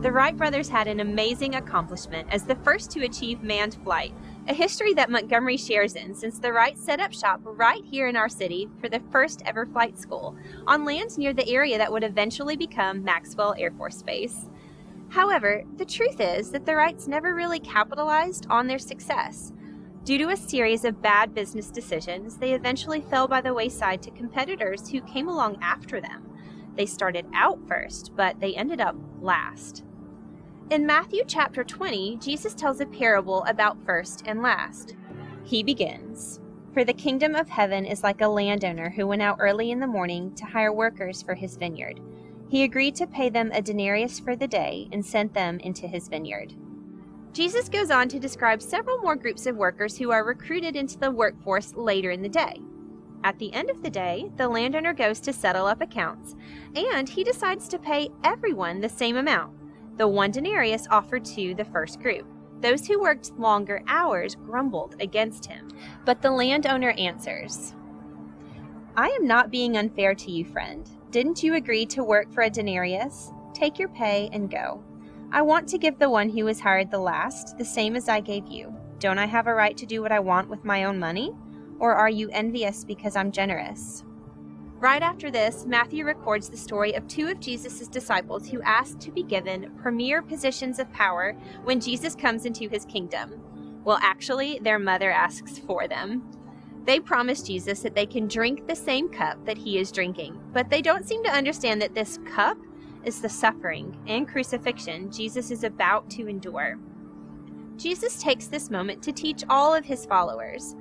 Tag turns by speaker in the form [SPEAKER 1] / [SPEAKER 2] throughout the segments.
[SPEAKER 1] The Wright brothers had an amazing accomplishment as the first to achieve manned flight, a history that Montgomery shares in since the Wrights set up shop right here in our city for the first ever flight school on land near the area that would eventually become Maxwell Air Force Base. However, the truth is that the Wrights never really capitalized on their success. Due to a series of bad business decisions, they eventually fell by the wayside to competitors who came along after them. They started out first, but they ended up last. In Matthew chapter 20, Jesus tells a parable about first and last. He begins For the kingdom of heaven is like a landowner who went out early in the morning to hire workers for his vineyard. He agreed to pay them a denarius for the day and sent them into his vineyard. Jesus goes on to describe several more groups of workers who are recruited into the workforce later in the day. At the end of the day, the landowner goes to settle up accounts, and he decides to pay everyone the same amount the one denarius offered to the first group. Those who worked longer hours grumbled against him. But the landowner answers I am not being unfair to you, friend. Didn't you agree to work for a denarius? Take your pay and go. I want to give the one who was hired the last the same as I gave you. Don't I have a right to do what I want with my own money? Or are you envious because I'm generous? Right after this, Matthew records the story of two of Jesus' disciples who asked to be given premier positions of power when Jesus comes into his kingdom. Well, actually, their mother asks for them. They promise Jesus that they can drink the same cup that he is drinking, but they don't seem to understand that this cup is the suffering and crucifixion Jesus is about to endure. Jesus takes this moment to teach all of his followers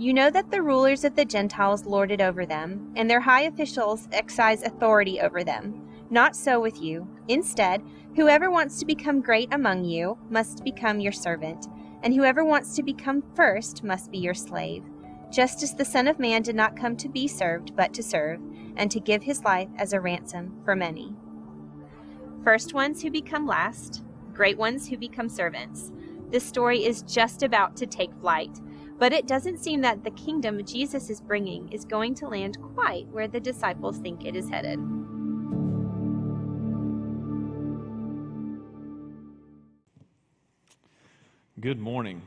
[SPEAKER 1] you know that the rulers of the Gentiles lord it over them, and their high officials exercise authority over them. Not so with you. Instead, whoever wants to become great among you must become your servant, and whoever wants to become first must be your slave. Just as the Son of Man did not come to be served, but to serve, and to give his life as a ransom for many. First ones who become last, great ones who become servants. This story is just about to take flight. But it doesn't seem that the kingdom Jesus is bringing is going to land quite where the disciples think it is headed.
[SPEAKER 2] Good morning.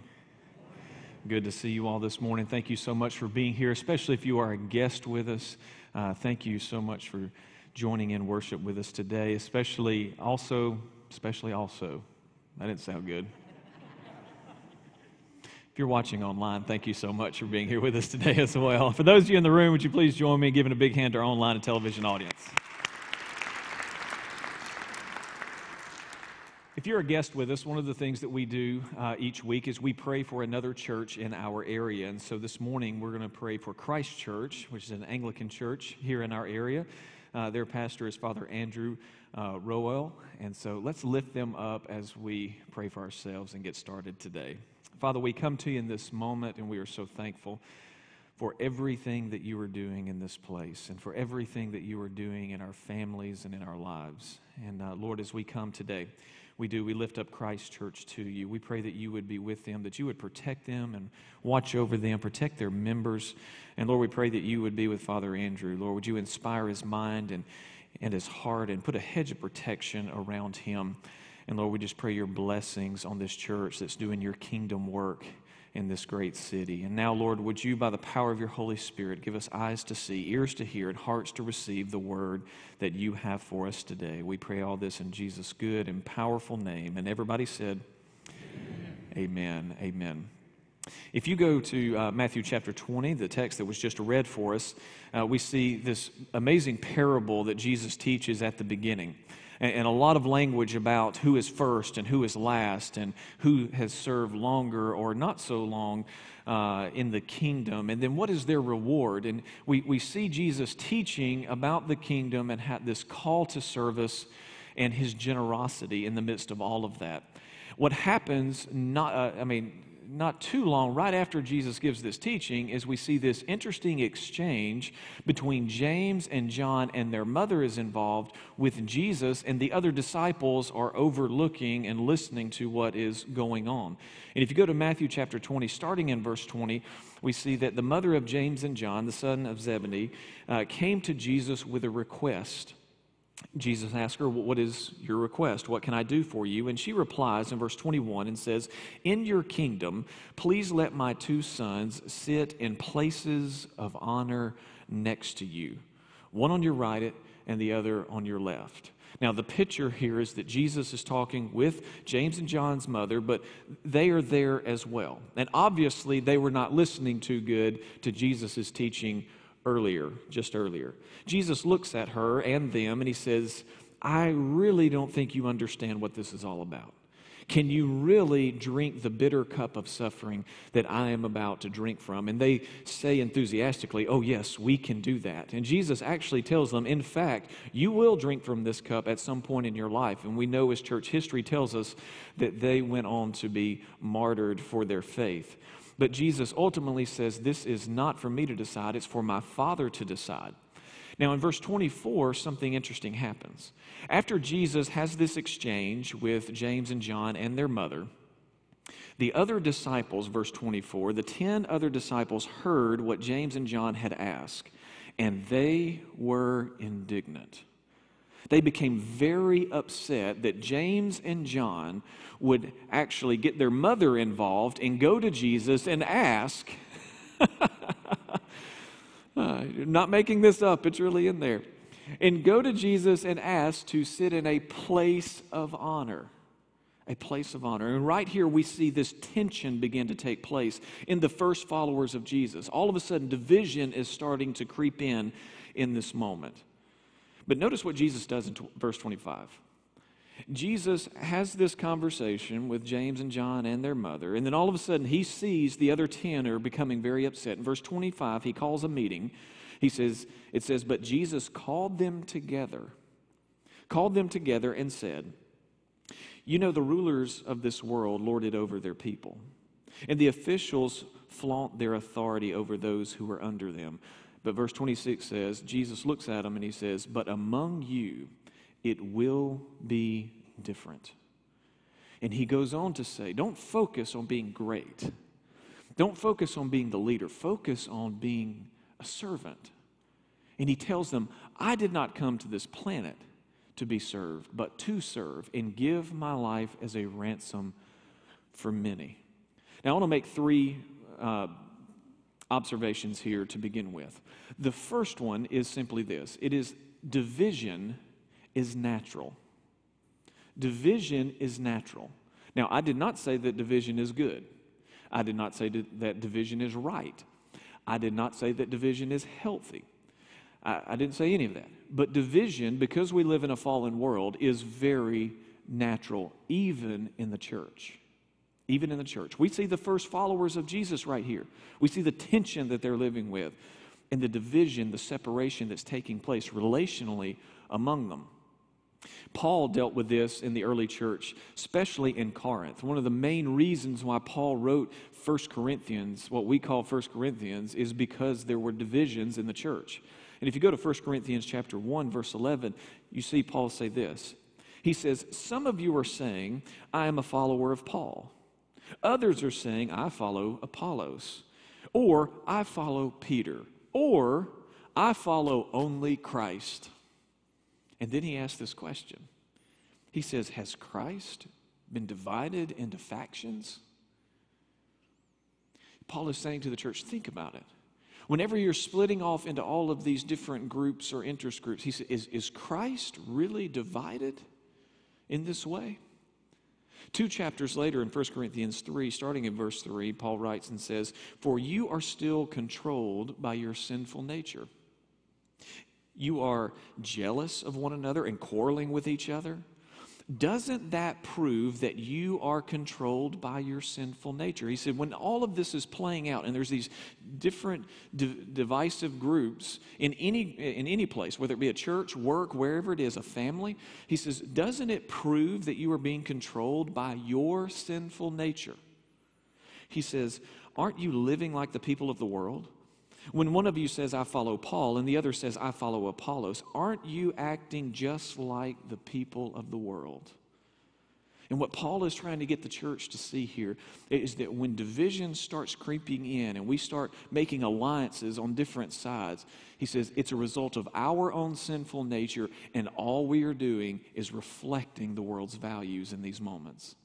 [SPEAKER 2] Good to see you all this morning. Thank you so much for being here, especially if you are a guest with us. Uh, thank you so much for joining in worship with us today, especially also, especially also. That didn't sound good. If you're watching online, thank you so much for being here with us today as well. For those of you in the room, would you please join me in giving a big hand to our online and television audience? If you're a guest with us, one of the things that we do uh, each week is we pray for another church in our area. And so this morning we're going to pray for Christ Church, which is an Anglican church here in our area. Uh, their pastor is Father Andrew uh, Rowell. And so let's lift them up as we pray for ourselves and get started today. Father, we come to you in this moment and we are so thankful for everything that you are doing in this place and for everything that you are doing in our families and in our lives. And uh, Lord, as we come today, we do. We lift up Christ Church to you. We pray that you would be with them, that you would protect them and watch over them, protect their members. And Lord, we pray that you would be with Father Andrew. Lord, would you inspire his mind and, and his heart and put a hedge of protection around him. And Lord, we just pray your blessings on this church that's doing your kingdom work in this great city. And now, Lord, would you, by the power of your Holy Spirit, give us eyes to see, ears to hear, and hearts to receive the word that you have for us today. We pray all this in Jesus' good and powerful name. And everybody said, Amen. Amen. Amen. If you go to uh, Matthew chapter 20, the text that was just read for us, uh, we see this amazing parable that Jesus teaches at the beginning and, a lot of language about who is first and who is last and who has served longer or not so long uh, in the kingdom. And then what is their reward? And we, we see Jesus teaching about the kingdom and had this call to service and his generosity in the midst of all of that. What happens, not, uh, I mean, not too long, right after Jesus gives this teaching, is we see this interesting exchange between James and John, and their mother is involved with Jesus, and the other disciples are overlooking and listening to what is going on. And if you go to Matthew chapter 20, starting in verse 20, we see that the mother of James and John, the son of Zebedee, uh, came to Jesus with a request. Jesus asks her, What is your request? What can I do for you? And she replies in verse 21 and says, In your kingdom, please let my two sons sit in places of honor next to you, one on your right and the other on your left. Now, the picture here is that Jesus is talking with James and John's mother, but they are there as well. And obviously, they were not listening too good to Jesus' teaching earlier, just earlier. Jesus looks at her and them and he says, I really don't think you understand what this is all about. Can you really drink the bitter cup of suffering that I am about to drink from? And they say enthusiastically, Oh, yes, we can do that. And Jesus actually tells them, In fact, you will drink from this cup at some point in your life. And we know as church history tells us that they went on to be martyred for their faith. But Jesus ultimately says, This is not for me to decide, it's for my Father to decide. Now, in verse 24, something interesting happens. After Jesus has this exchange with James and John and their mother, the other disciples, verse 24, the 10 other disciples heard what James and John had asked, and they were indignant. They became very upset that James and John would actually get their mother involved and go to Jesus and ask, uh, not making this up, it's really in there, and go to Jesus and ask to sit in a place of honor. A place of honor. And right here, we see this tension begin to take place in the first followers of Jesus. All of a sudden, division is starting to creep in in this moment. But notice what Jesus does in t- verse 25. Jesus has this conversation with James and John and their mother, and then all of a sudden he sees the other 10 are becoming very upset. In verse 25, he calls a meeting. He says, It says, But Jesus called them together, called them together and said, You know, the rulers of this world lord it over their people, and the officials flaunt their authority over those who are under them. But verse 26 says, Jesus looks at them and he says, But among you it will be different. And he goes on to say, Don't focus on being great. Don't focus on being the leader. Focus on being a servant. And he tells them, I did not come to this planet to be served, but to serve and give my life as a ransom for many. Now, I want to make three uh, observations here to begin with. The first one is simply this it is division is natural. Division is natural. Now, I did not say that division is good. I did not say that division is right. I did not say that division is healthy. I, I, didn't say any of that. But division, because we live in a fallen world, is very natural, even in the church even in the church. We see the first followers of Jesus right here. We see the tension that they're living with and the division, the separation that's taking place relationally among them. Paul dealt with this in the early church, especially in Corinth. One of the main reasons why Paul wrote 1 Corinthians, what we call 1 Corinthians, is because there were divisions in the church. And if you go to 1 Corinthians chapter 1 verse 11, you see Paul say this. He says, "Some of you are saying, I am a follower of Paul." Others are saying, I follow Apollos, or I follow Peter, or I follow only Christ. And then he asks this question He says, Has Christ been divided into factions? Paul is saying to the church, think about it. Whenever you're splitting off into all of these different groups or interest groups, he says, is, is Christ really divided in this way? Two chapters later in 1 Corinthians 3, starting in verse 3, Paul writes and says, For you are still controlled by your sinful nature. You are jealous of one another and quarreling with each other doesn't that prove that you are controlled by your sinful nature? He said, when all of this is playing out and there's these different divisive groups in any, in any place, whether it be a church, work, wherever it is, a family, he says, doesn't it prove that you are being controlled by your sinful nature? He says, aren't you living like the people of the world? When one of you says, I follow Paul, and the other says, I follow Apollos, aren't you acting just like the people of the world? And what Paul is trying to get the church to see here is that when division starts creeping in and we start making alliances on different sides, he says it's a result of our own sinful nature, and all we are doing is reflecting the world's values in these moments.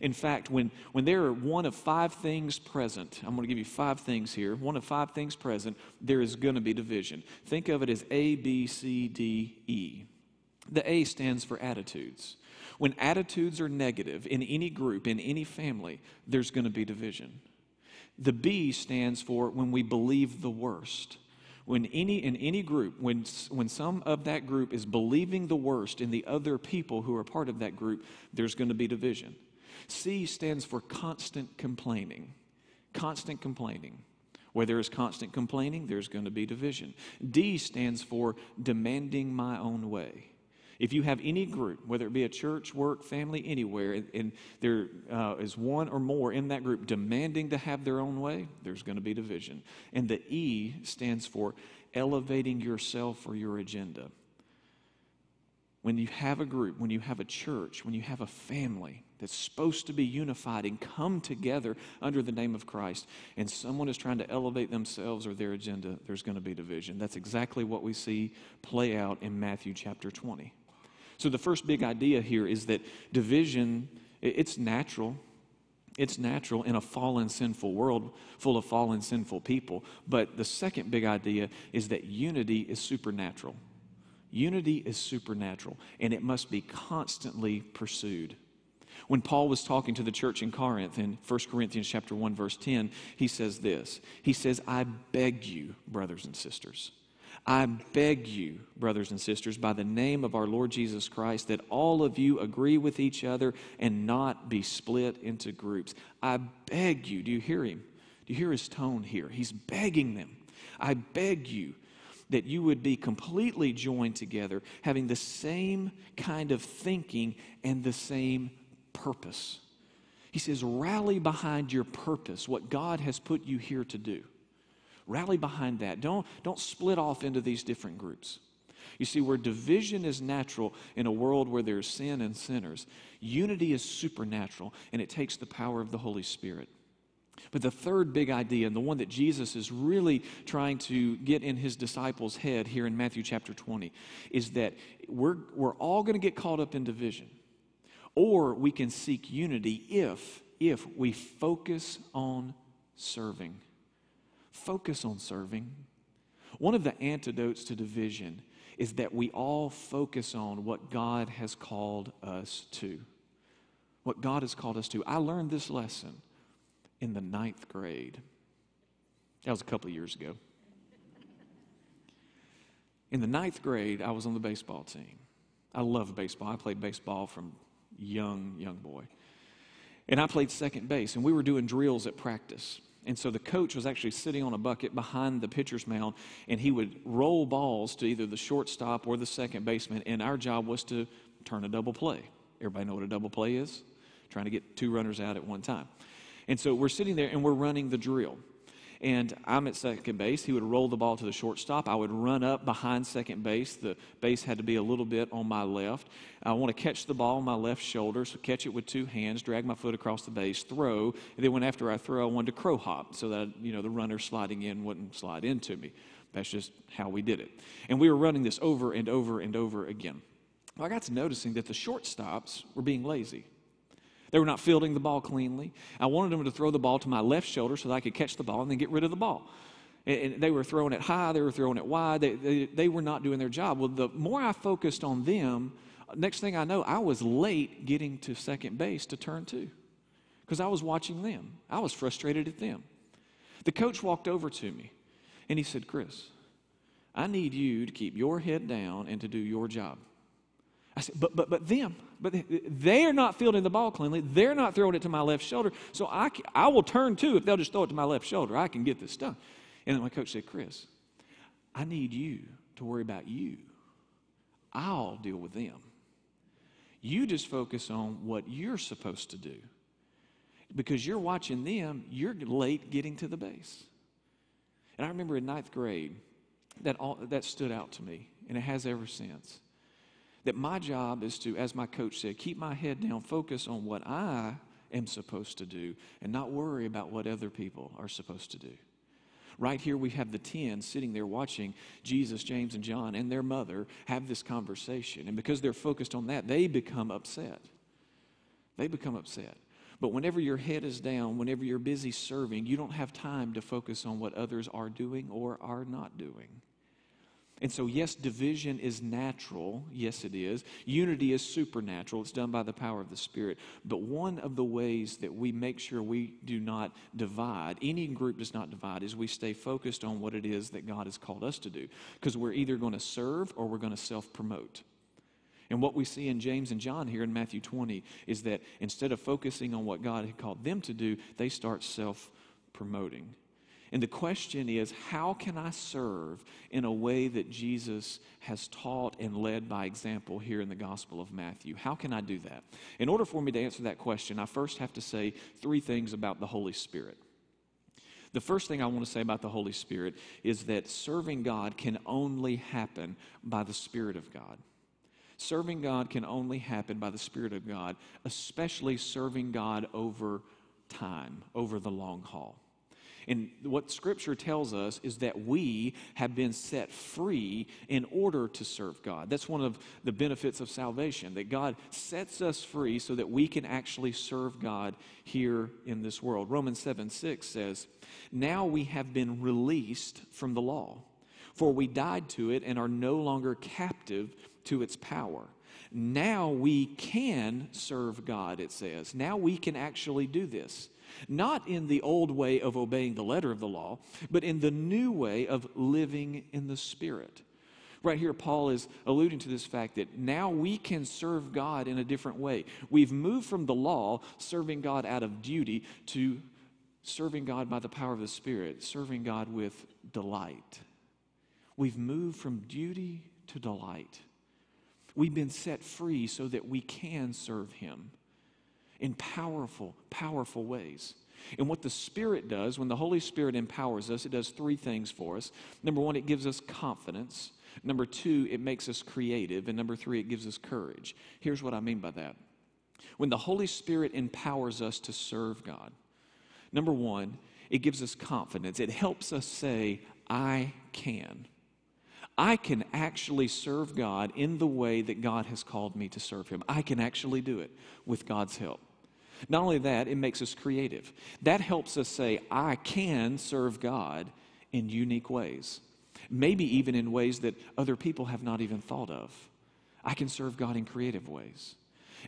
[SPEAKER 2] In fact, when, when there are one of five things present, I'm going to give you five things here. One of five things present, there is going to be division. Think of it as A, B, C, D, E. The A stands for attitudes. When attitudes are negative in any group, in any family, there's going to be division. The B stands for when we believe the worst. When any, in any group, when, when some of that group is believing the worst in the other people who are part of that group, there's going to be division. C stands for constant complaining. Constant complaining. Where there is constant complaining, there's going to be division. D stands for demanding my own way. If you have any group, whether it be a church, work, family, anywhere, and, and there uh, is one or more in that group demanding to have their own way, there's going to be division. And the E stands for elevating yourself or your agenda. When you have a group, when you have a church, when you have a family that's supposed to be unified and come together under the name of Christ, and someone is trying to elevate themselves or their agenda, there's going to be division. That's exactly what we see play out in Matthew chapter 20. So, the first big idea here is that division, it's natural. It's natural in a fallen, sinful world full of fallen, sinful people. But the second big idea is that unity is supernatural. Unity is supernatural, and it must be constantly pursued. When Paul was talking to the church in Corinth in 1 Corinthians chapter 1 verse 10, he says this. He says, "I beg you, brothers and sisters, I beg you, brothers and sisters, by the name of our Lord Jesus Christ, that all of you agree with each other and not be split into groups. I beg you. Do you hear him? Do you hear his tone here? He's begging them. I beg you that you would be completely joined together, having the same kind of thinking and the same purpose. He says, rally behind your purpose, what God has put you here to do. Rally behind that. Don't, don't split off into these different groups. You see, where division is natural in a world where there's sin and sinners, unity is supernatural, and it takes the power of the Holy Spirit. But the third big idea, and the one that Jesus is really trying to get in his disciples' head here in Matthew chapter 20, is that we're, we're all going to get caught up in division. Or we can seek unity if, if we focus on serving. Focus on serving. One of the antidotes to division is that we all focus on what God has called us to. What God has called us to. I learned this lesson in the ninth grade. That was a couple of years ago. In the ninth grade, I was on the baseball team. I love baseball. I played baseball from young, young boy. And I played second base, and we were doing drills at practice. And so the coach was actually sitting on a bucket behind the pitcher's mound, and he would roll balls to either the shortstop or the second baseman, and our job was to turn a double play. Everybody know what a double play is? Trying to get two runners out at one time. And so we're sitting there and we're running the drill and I'm at second base. He would roll the ball to the shortstop. I would run up behind second base. The base had to be a little bit on my left. I want to catch the ball on my left shoulder, so catch it with two hands, drag my foot across the base, throw. And then when after I throw, I wanted to crow hop so that you know the runner sliding in wouldn't slide into me. That's just how we did it. And we were running this over and over and over again. Well, I got to noticing that the shortstops were being lazy. They were not fielding the ball cleanly. I wanted them to throw the ball to my left shoulder so that I could catch the ball and then get rid of the ball. And they were throwing it high, they were throwing it wide, they, they, they were not doing their job. Well, the more I focused on them, next thing I know, I was late getting to second base to turn two because I was watching them. I was frustrated at them. The coach walked over to me and he said, Chris, I need you to keep your head down and to do your job. I said, but, but, but them, but they are not fielding the ball cleanly. They're not throwing it to my left shoulder. So I, I will turn two if they'll just throw it to my left shoulder. I can get this done. And then my coach said, Chris, I need you to worry about you. I'll deal with them. You just focus on what you're supposed to do. Because you're watching them, you're late getting to the base. And I remember in ninth grade, that, all, that stood out to me, and it has ever since That my job is to, as my coach said, keep my head down, focus on what I am supposed to do, and not worry about what other people are supposed to do. Right here, we have the 10 sitting there watching Jesus, James, and John and their mother have this conversation. And because they're focused on that, they become upset. They become upset. But whenever your head is down, whenever you're busy serving, you don't have time to focus on what others are doing or are not doing. And so, yes, division is natural. Yes, it is. Unity is supernatural. It's done by the power of the Spirit. But one of the ways that we make sure we do not divide, any group does not divide, is we stay focused on what it is that God has called us to do. Because we're either going to serve or we're going to self promote. And what we see in James and John here in Matthew 20 is that instead of focusing on what God had called them to do, they start self promoting. And the question is, how can I serve in a way that Jesus has taught and led by example here in the Gospel of Matthew? How can I do that? In order for me to answer that question, I first have to say three things about the Holy Spirit. The first thing I want to say about the Holy Spirit is that serving God can only happen by the Spirit of God. Serving God can only happen by the Spirit of God, especially serving God over time, over the long haul. And what Scripture tells us is that we have been set free in order to serve God. That's one of the benefits of salvation, that God sets us free so that we can actually serve God here in this world. Romans 7 6 says, Now we have been released from the law, for we died to it and are no longer captive to its power. Now we can serve God, it says. Now we can actually do this. Not in the old way of obeying the letter of the law, but in the new way of living in the Spirit. Right here, Paul is alluding to this fact that now we can serve God in a different way. We've moved from the law, serving God out of duty, to serving God by the power of the Spirit, serving God with delight. We've moved from duty to delight. We've been set free so that we can serve Him in powerful, powerful ways. And what the Spirit does, when the Holy Spirit empowers us, it does three things for us. Number one, it gives us confidence. Number two, it makes us creative. And number three, it gives us courage. Here's what I mean by that. When the Holy Spirit empowers us to serve God, number one, it gives us confidence. It helps us say, I can. I can actually serve God in the way that God has called me to serve Him. I can actually do it with God's help. Not only that, it makes us creative. That helps us say, I can serve God in unique ways, maybe even in ways that other people have not even thought of. I can serve God in creative ways.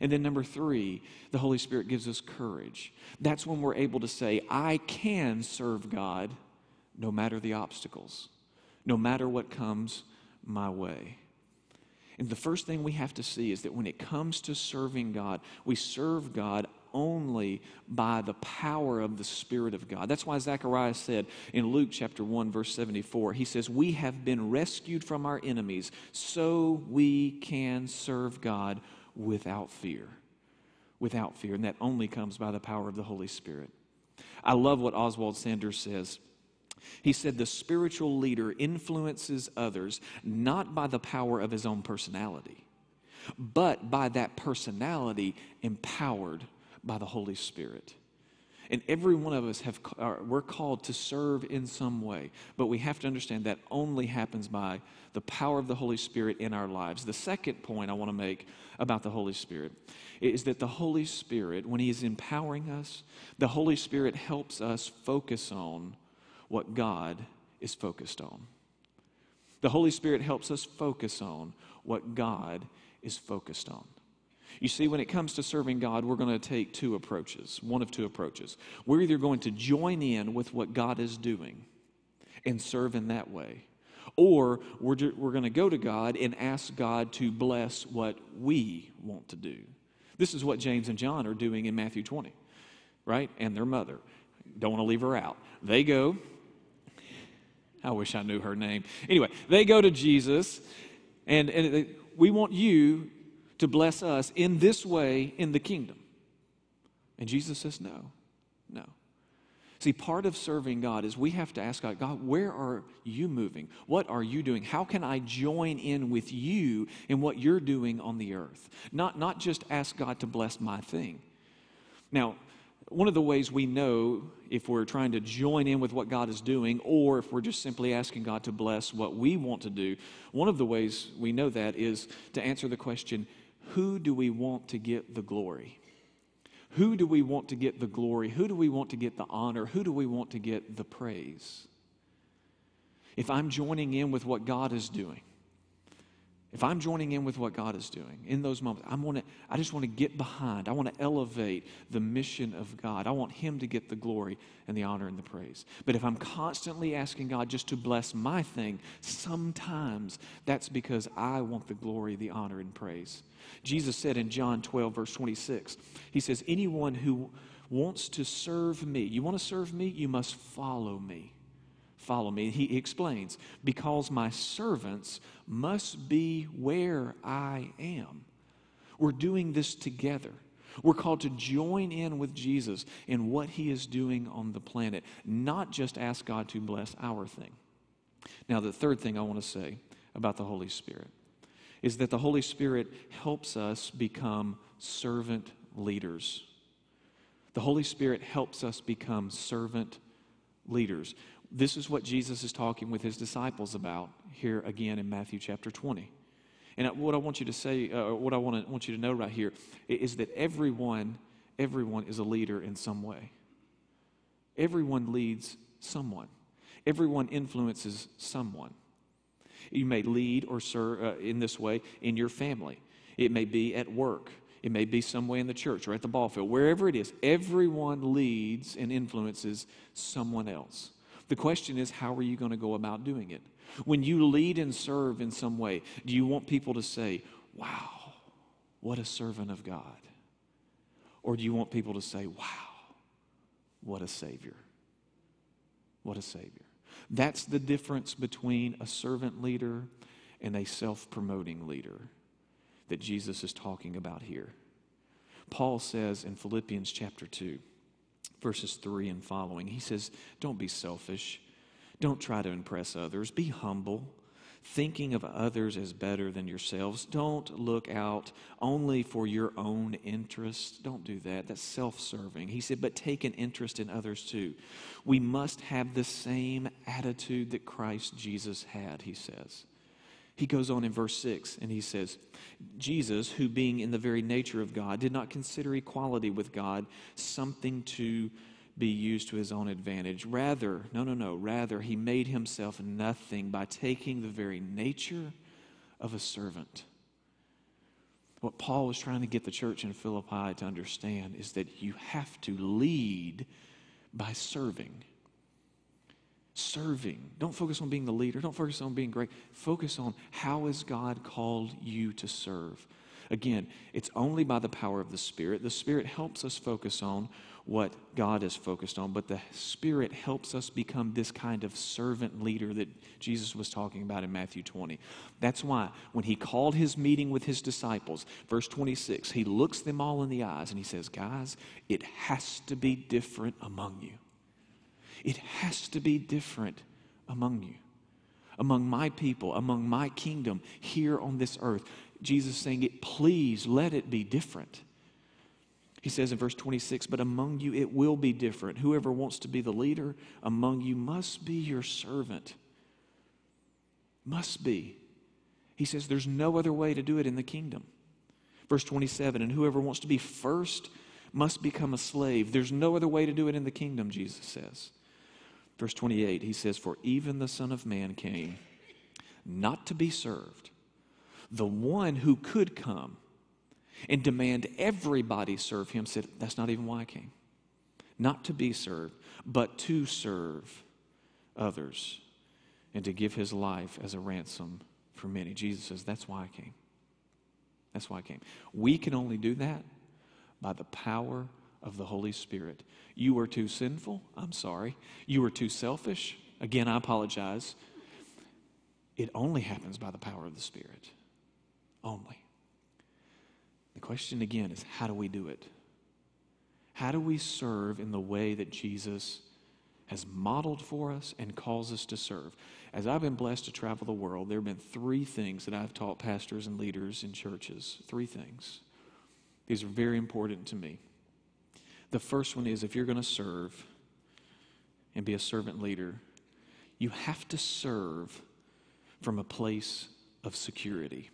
[SPEAKER 2] And then, number three, the Holy Spirit gives us courage. That's when we're able to say, I can serve God no matter the obstacles no matter what comes my way. And the first thing we have to see is that when it comes to serving God, we serve God only by the power of the Spirit of God. That's why Zechariah said in Luke chapter 1, verse 74, he says, We have been rescued from our enemies so we can serve God without fear. Without fear. And that only comes by the power of the Holy Spirit. I love what Oswald Sanders says. He said the spiritual leader influences others not by the power of his own personality, but by that personality empowered by the Holy Spirit. And every one of us have we're called to serve in some way, but we have to understand that only happens by the power of the Holy Spirit in our lives. The second point I want to make about the Holy Spirit is that the Holy Spirit, when He is empowering us, the Holy Spirit helps us focus on what God is focused on. The Holy Spirit helps us focus on what God is focused on. You see, when it comes to serving God, we're going to take two approaches, one of two approaches. We're either going to join in with what God is doing and serve in that way, or we're, we're going to go to God and ask God to bless what we want to do. This is what James and John are doing in Matthew 20, right? And their mother. Don't want to leave her out. They go, I wish I knew her name. Anyway, they go to Jesus, and, and we want you to bless us in this way in the kingdom. And Jesus says, No, no. See, part of serving God is we have to ask God, God, where are you moving? What are you doing? How can I join in with you in what you're doing on the earth? Not, not just ask God to bless my thing. Now, one of the ways we know if we're trying to join in with what God is doing or if we're just simply asking God to bless what we want to do, one of the ways we know that is to answer the question who do we want to get the glory? Who do we want to get the glory? Who do we want to get the honor? Who do we want to get the praise? If I'm joining in with what God is doing, if I'm joining in with what God is doing in those moments, I, want to, I just want to get behind. I want to elevate the mission of God. I want Him to get the glory and the honor and the praise. But if I'm constantly asking God just to bless my thing, sometimes that's because I want the glory, the honor, and praise. Jesus said in John 12, verse 26, He says, Anyone who wants to serve me, you want to serve me, you must follow me follow me. He explains, because my servants must be where I am. We're doing this together. We're called to join in with Jesus in what he is doing on the planet, not just ask God to bless our thing. Now, the third thing I want to say about the Holy Spirit is that the Holy Spirit helps us become servant leaders. The Holy Spirit helps us become servant leaders. This is what Jesus is talking with his disciples about here again in Matthew chapter 20. And what I want you to say, uh, what I want, to, want you to know right here is that everyone, everyone is a leader in some way. Everyone leads someone. Everyone influences someone. You may lead or serve uh, in this way in your family. It may be at work. It may be some way in the church or at the ball field. Wherever it is, everyone leads and influences someone else. The question is, how are you going to go about doing it? When you lead and serve in some way, do you want people to say, wow, what a servant of God? Or do you want people to say, wow, what a Savior? What a Savior. That's the difference between a servant leader and a self promoting leader that Jesus is talking about here. Paul says in Philippians chapter 2, verses 3 and following. He says, Don't be selfish. Don't try to impress others. Be humble, thinking of others as better than yourselves. Don't look out only for your own interests. Don't do that. That's self serving. He said, But take an interest in others too. We must have the same attitude that Christ Jesus had, he says. He goes on in verse 6 and he says, Jesus, who being in the very nature of God, did not consider equality with God something to be used to his own advantage. Rather, no, no, no, rather, he made himself nothing by taking the very nature of a servant. What Paul was trying to get the church in Philippi to understand is that you have to lead by serving serving. Don't focus on being the leader. Don't focus on being great. Focus on how has God called you to serve. Again, it's only by the power of the Spirit. The Spirit helps us focus on what God is focused on, but the Spirit helps us become this kind of servant leader that Jesus was talking about in Matthew 20. That's why when he called his meeting with his disciples, verse 26, he looks them all in the eyes and he says, Guys, it has to be different among you. It has to be different among you, among my people, among my kingdom here on this earth. Jesus saying it, please let it be different. He says in verse 26, but among you it will be different. Whoever wants to be the leader among you must be your servant. Must be. He says there's no other way to do it in the kingdom. Verse 27, and whoever wants to be first must become a slave. There's no other way to do it in the kingdom, Jesus says. Verse 28, he says, For even the Son of Man came not to be served. The one who could come and demand everybody serve him said, That's not even why I came. Not to be served, but to serve others and to give his life as a ransom for many. Jesus says, That's why I came. That's why I came. We can only do that by the power of the Holy Spirit. You are too sinful. I'm sorry. You are too selfish. Again, I apologize. It only happens by the power of the Spirit. Only. The question again is how do we do it? How do we serve in the way that Jesus has modeled for us and calls us to serve. As I've been blessed to travel the world, there have been three things that I've taught pastors and leaders in churches. Three things. These are very important to me. The first one is if you're going to serve and be a servant leader, you have to serve from a place of security.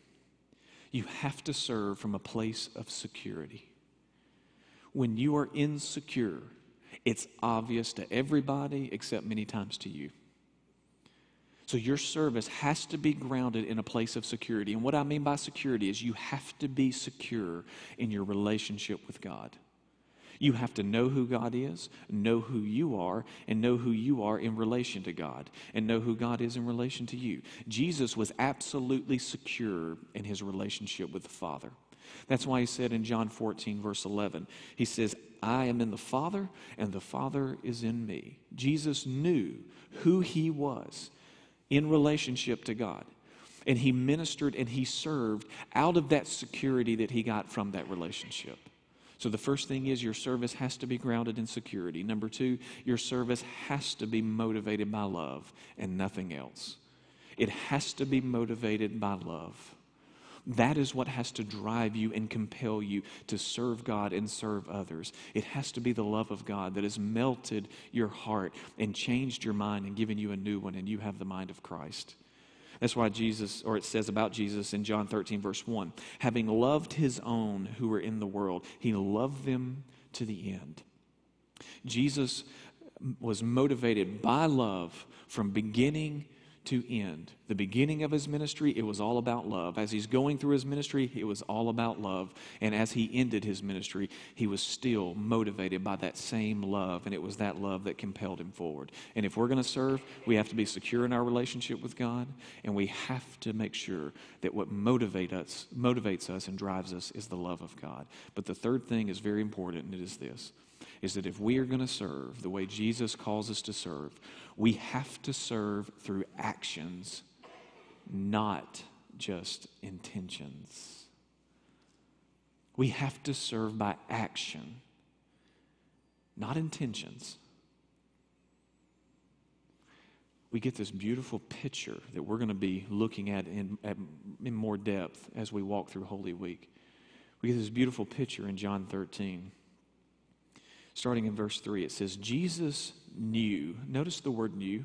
[SPEAKER 2] You have to serve from a place of security. When you are insecure, it's obvious to everybody except many times to you. So your service has to be grounded in a place of security. And what I mean by security is you have to be secure in your relationship with God. You have to know who God is, know who you are, and know who you are in relation to God, and know who God is in relation to you. Jesus was absolutely secure in his relationship with the Father. That's why he said in John 14, verse 11, he says, I am in the Father, and the Father is in me. Jesus knew who he was in relationship to God. And he ministered and he served out of that security that he got from that relationship. So the first thing is your service has to be grounded in security. Number two, your service has to be motivated by love and nothing else. It has to be motivated by love. That is what has to drive you and compel you to serve God and serve others. It has to be the love of God that has melted your heart and changed your mind and given you a new one, and you have the mind of Christ. That's why Jesus, or it says about Jesus in John 13, verse 1 having loved his own who were in the world, he loved them to the end. Jesus was motivated by love from beginning to end. The beginning of his ministry, it was all about love. As he's going through his ministry, it was all about love. And as he ended his ministry, he was still motivated by that same love. And it was that love that compelled him forward. And if we're going to serve, we have to be secure in our relationship with God. And we have to make sure that what motivate us, motivates us and drives us is the love of God. But the third thing is very important, and it is this is that if we are going to serve the way Jesus calls us to serve, we have to serve through actions, not just intentions. We have to serve by action, not intentions. We get this beautiful picture that we're going to be looking at in, at, in more depth as we walk through Holy Week. We get this beautiful picture in John 13 starting in verse 3, it says, Jesus knew, notice the word knew.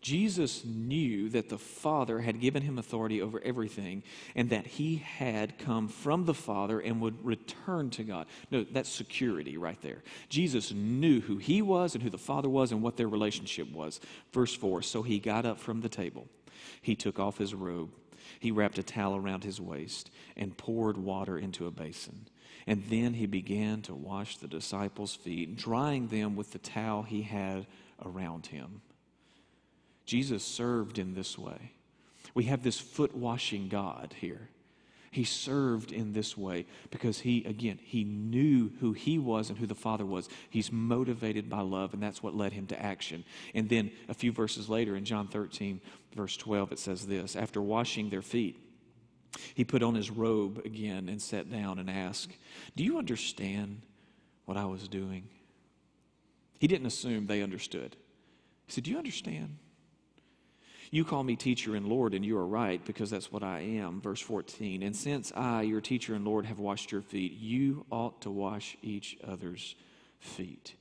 [SPEAKER 2] Jesus knew that the Father had given him authority over everything and that he had come from the Father and would return to God. No, that's security right there. Jesus knew who he was and who the Father was and what their relationship was. Verse 4 So he got up from the table, he took off his robe, he wrapped a towel around his waist, and poured water into a basin. And then he began to wash the disciples' feet, drying them with the towel he had around him. Jesus served in this way. We have this foot washing God here. He served in this way because he, again, he knew who he was and who the Father was. He's motivated by love, and that's what led him to action. And then a few verses later in John 13, verse 12, it says this After washing their feet, he put on his robe again and sat down and asked, Do you understand what I was doing? He didn't assume they understood. He said, Do you understand? You call me teacher and Lord, and you are right, because that's what I am. Verse 14. And since I, your teacher and Lord, have washed your feet, you ought to wash each other's feet.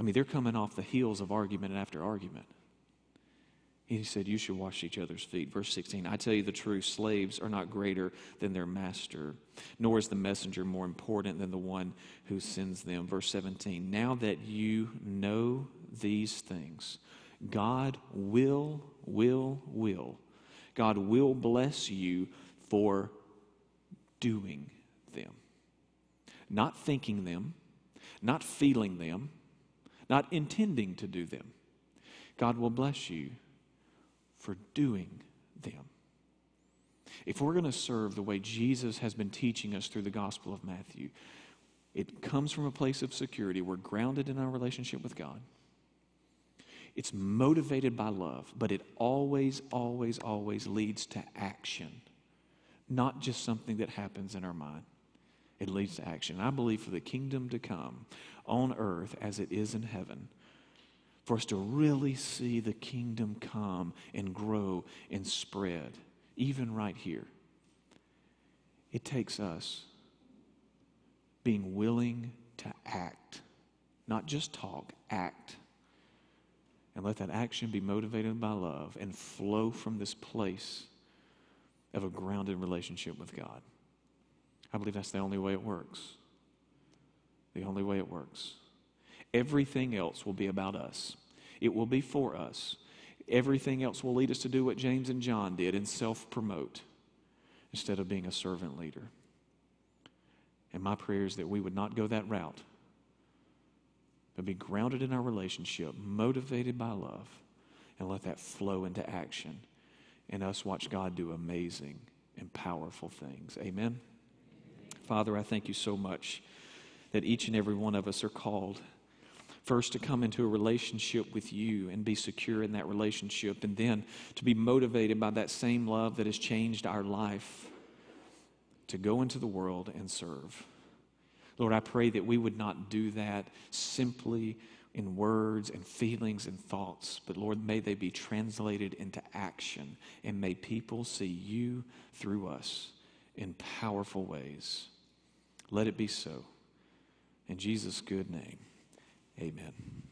[SPEAKER 2] I mean, they're coming off the heels of argument and after argument. He said, You should wash each other's feet. Verse 16 I tell you the truth, slaves are not greater than their master, nor is the messenger more important than the one who sends them. Verse 17 Now that you know these things, God will, will, will. God will bless you for doing them. Not thinking them, not feeling them, not intending to do them. God will bless you for doing them. If we're going to serve the way Jesus has been teaching us through the Gospel of Matthew, it comes from a place of security. We're grounded in our relationship with God. It's motivated by love, but it always, always, always leads to action, not just something that happens in our mind. It leads to action. I believe for the kingdom to come on earth as it is in heaven, for us to really see the kingdom come and grow and spread, even right here. It takes us being willing to act, not just talk, act. And let that action be motivated by love and flow from this place of a grounded relationship with God. I believe that's the only way it works. The only way it works. Everything else will be about us, it will be for us. Everything else will lead us to do what James and John did and self promote instead of being a servant leader. And my prayer is that we would not go that route, but be grounded in our relationship, motivated by love, and let that flow into action and us watch God do amazing and powerful things. Amen. Father, I thank you so much that each and every one of us are called first to come into a relationship with you and be secure in that relationship, and then to be motivated by that same love that has changed our life to go into the world and serve. Lord, I pray that we would not do that simply in words and feelings and thoughts, but Lord, may they be translated into action, and may people see you through us in powerful ways. Let it be so. In Jesus' good name, amen.